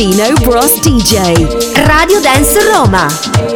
Dino Bros DJ. Radio Dance Roma.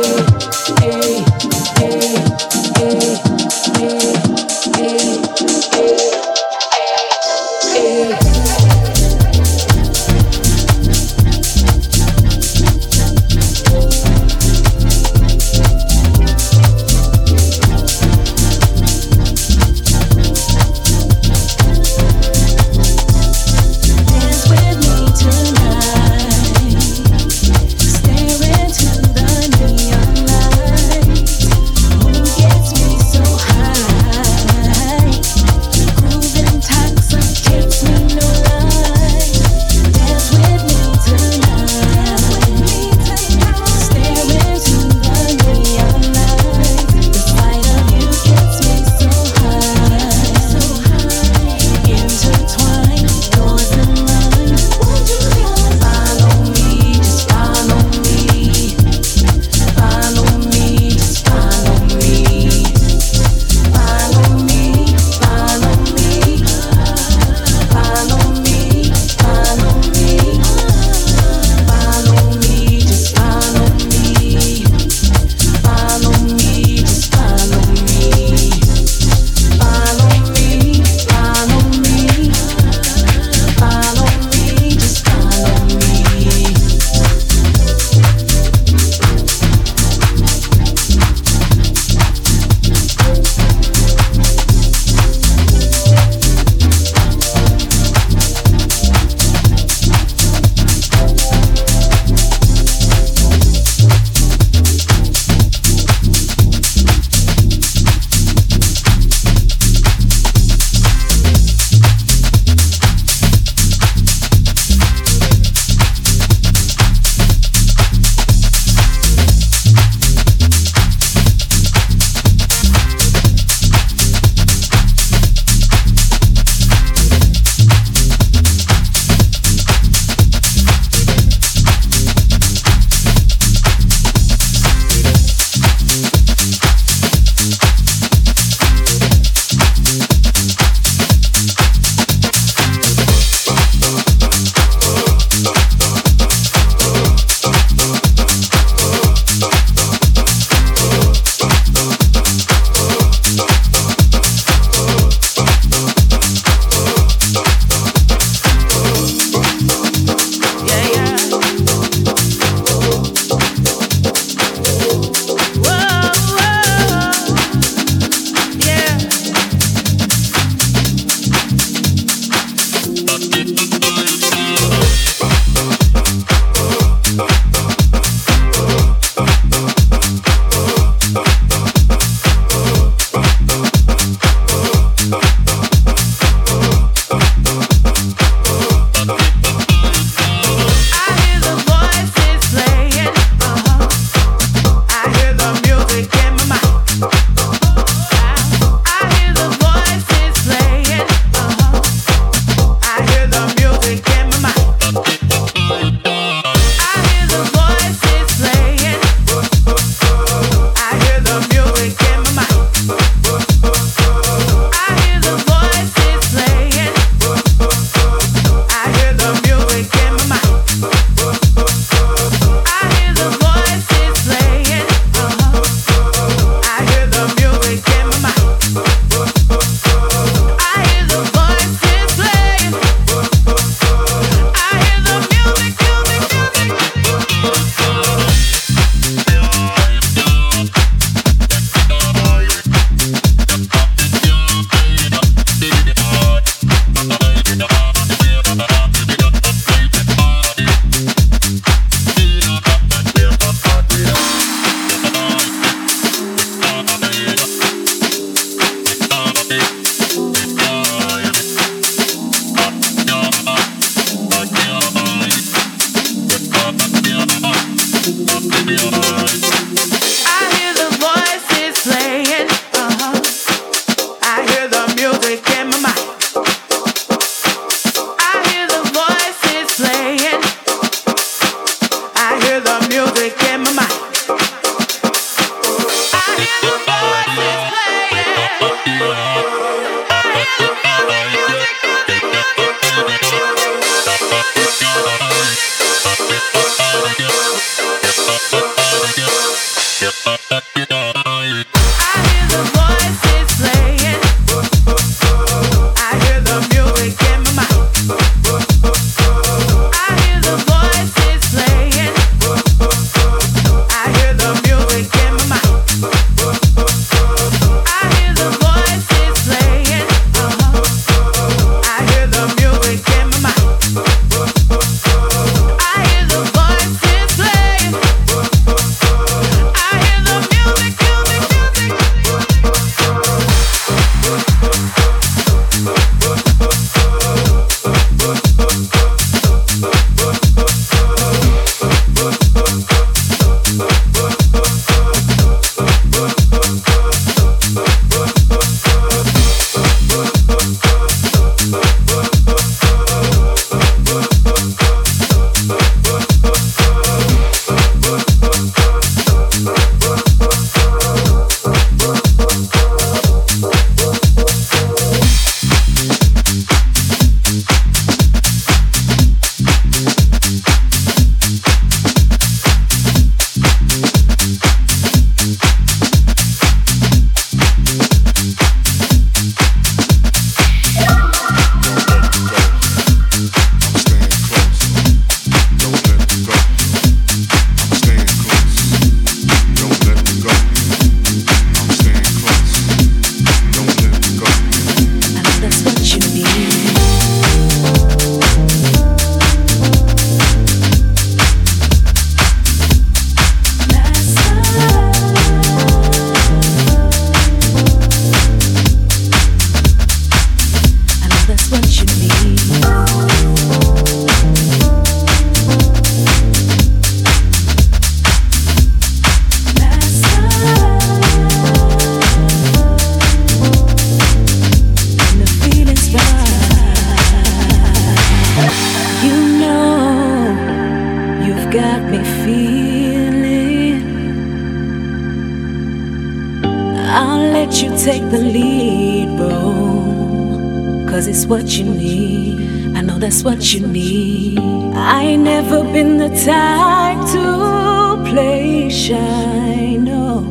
what you need. I ain't never been the type to play shy. No,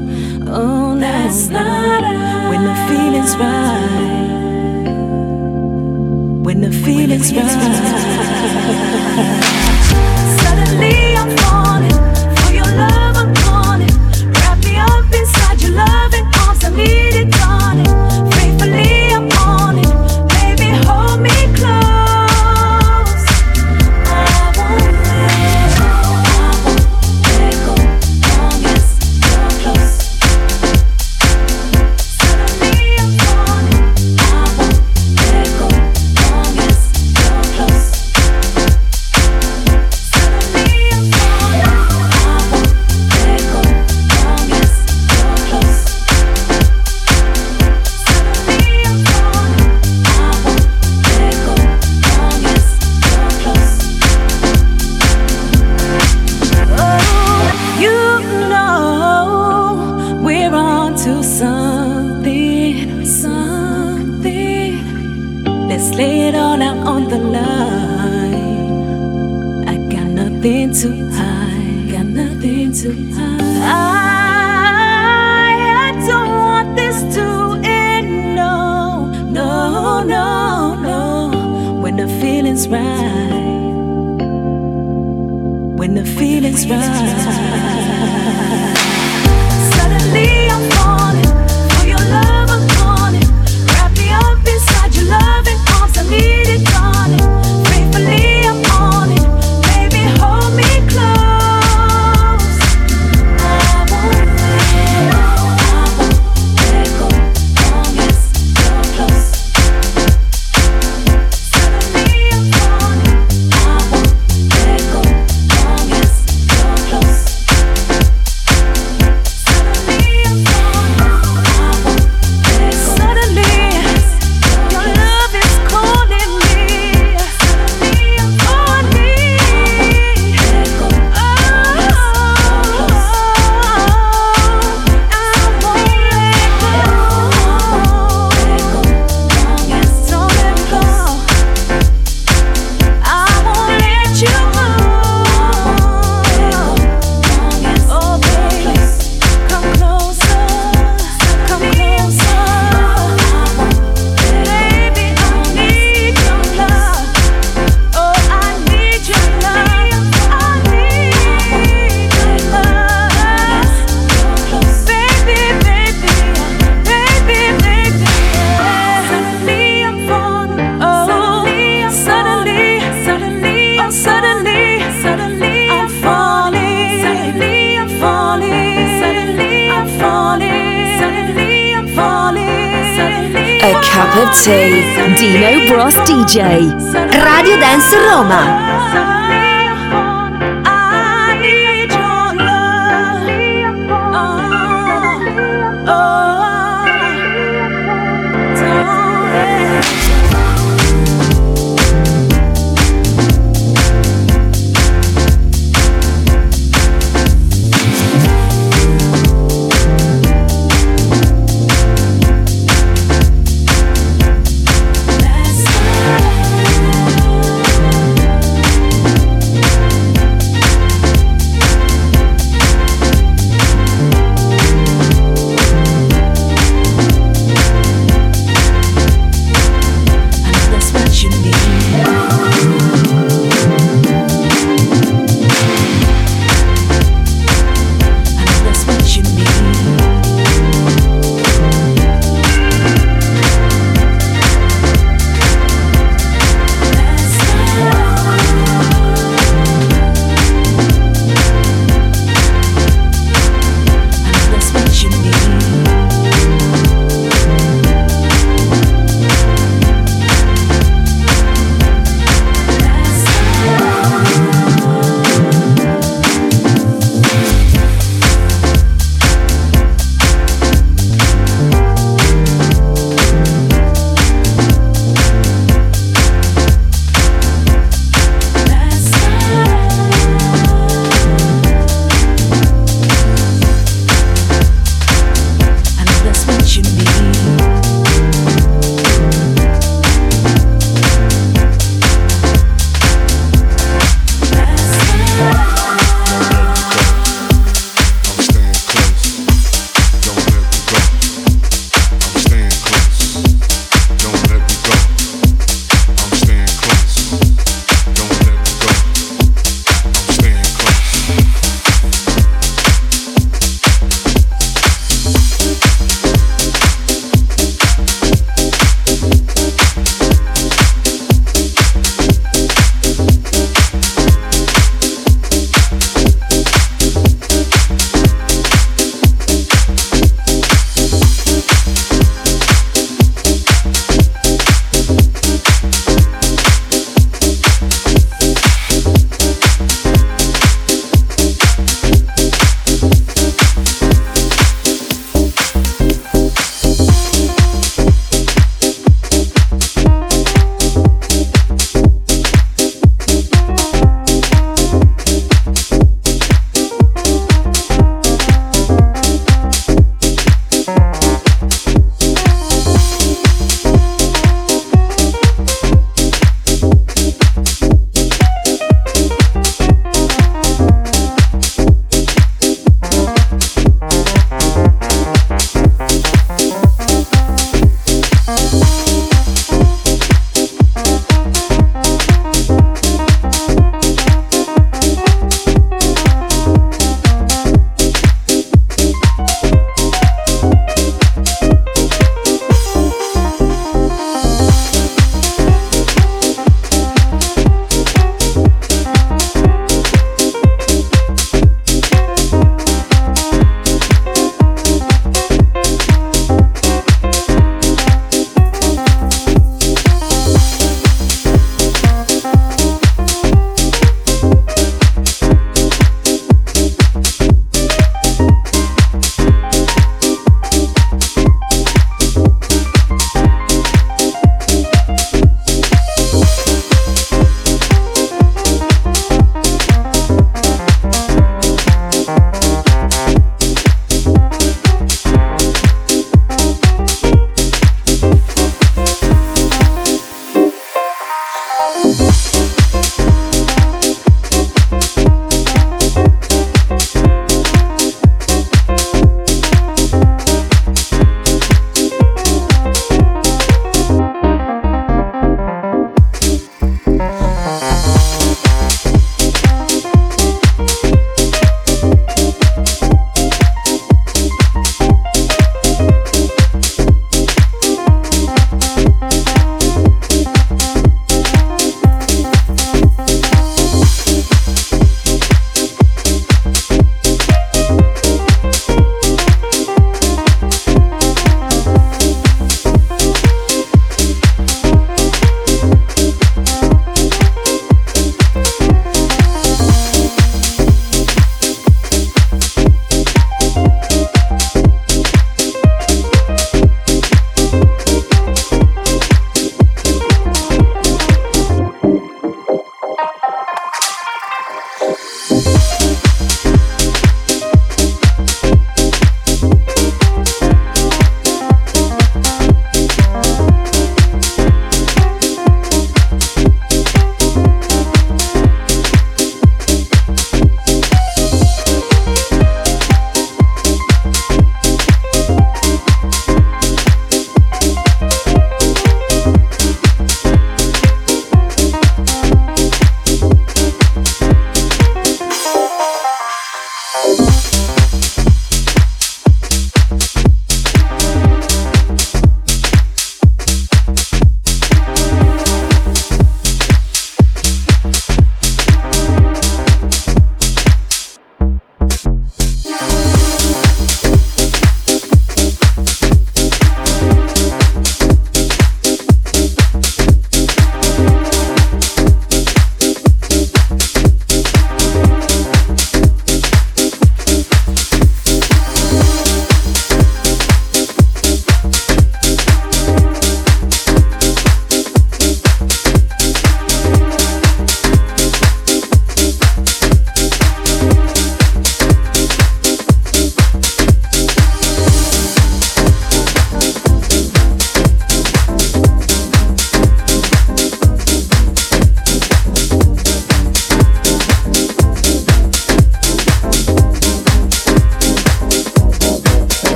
oh, that's not when the feeling's right. When the feeling's right.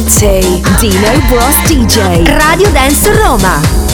Dino Bros DJ. Radio Dance Roma.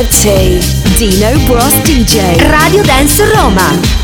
Of tea. Dino Bros DJ. Radio Dance Roma.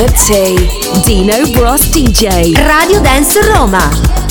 Of tea. Dino Bros DJ. Radio Dance Roma.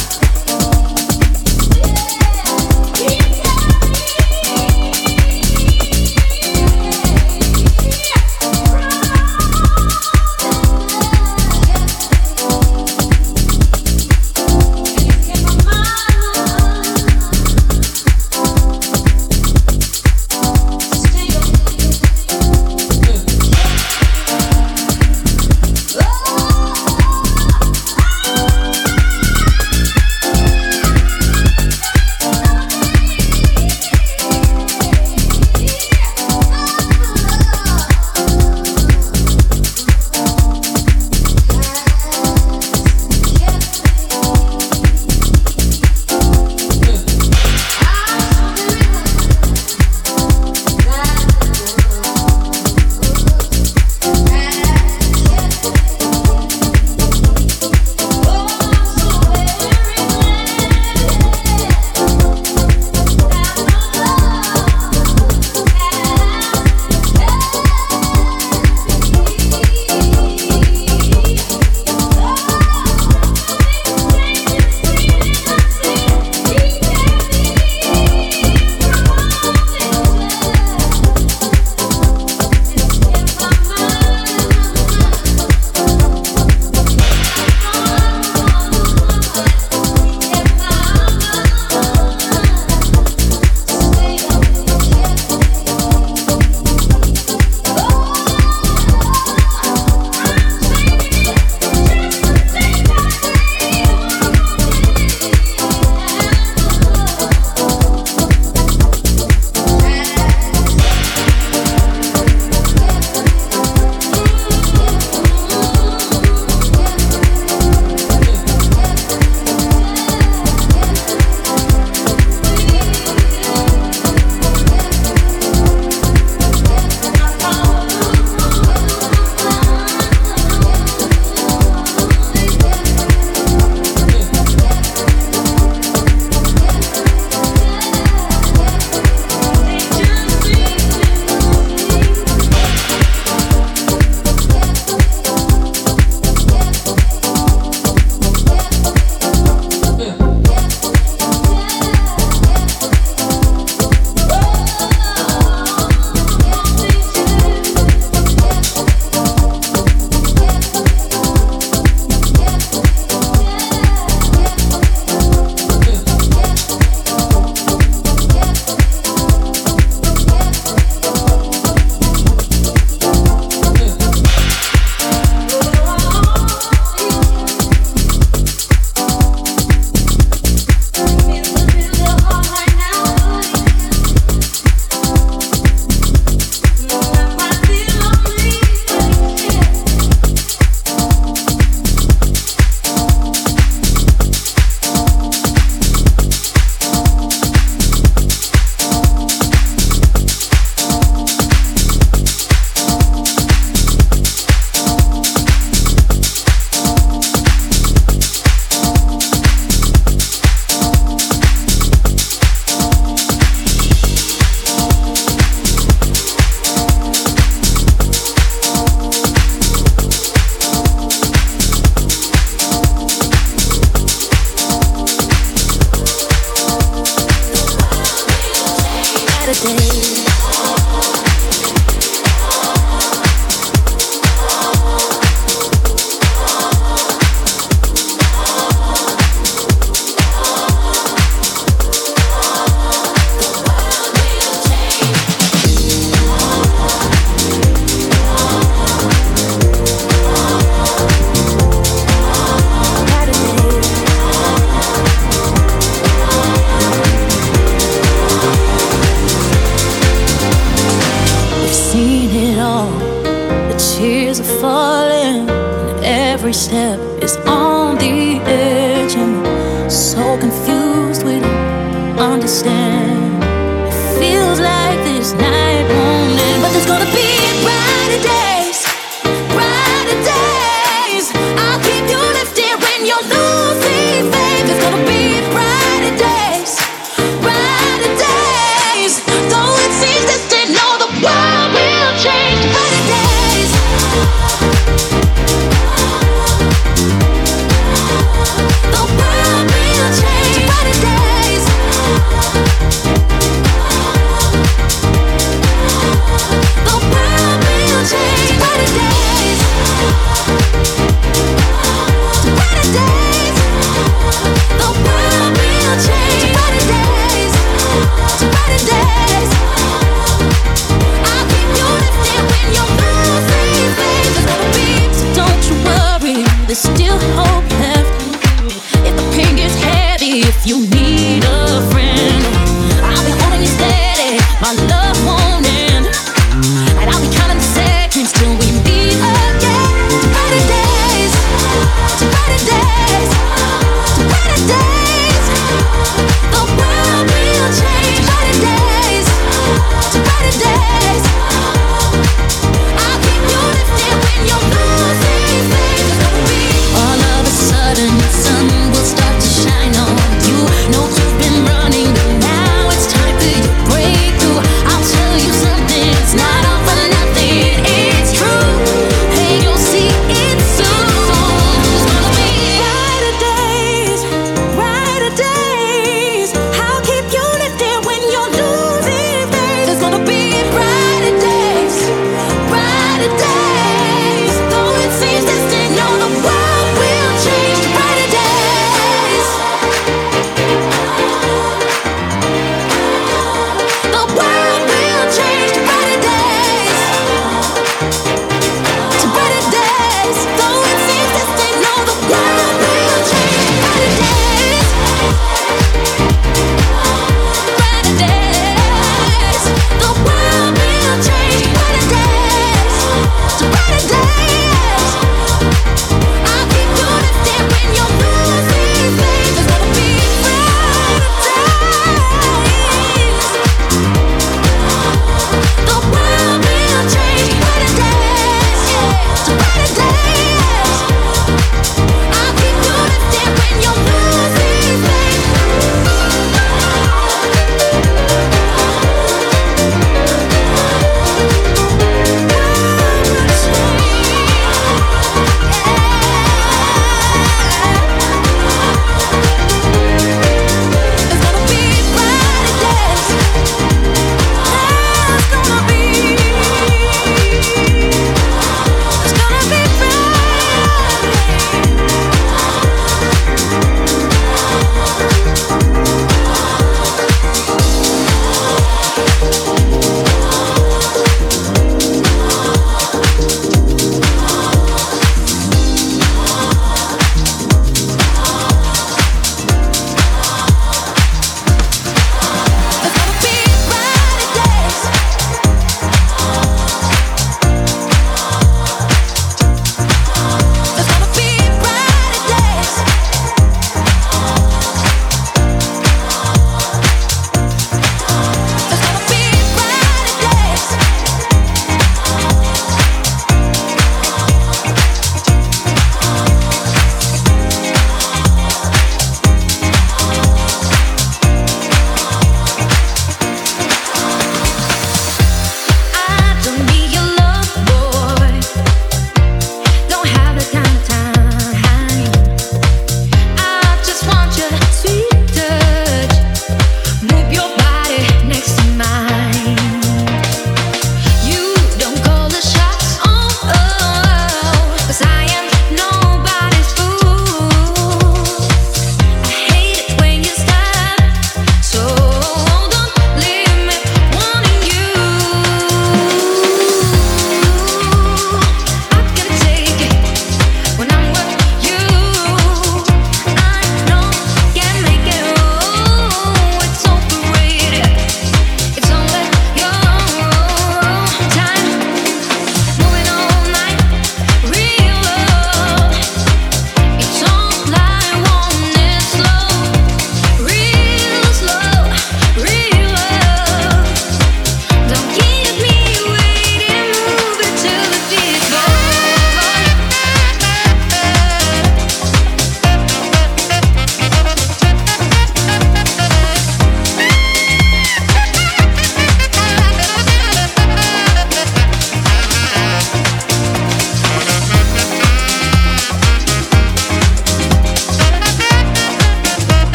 the day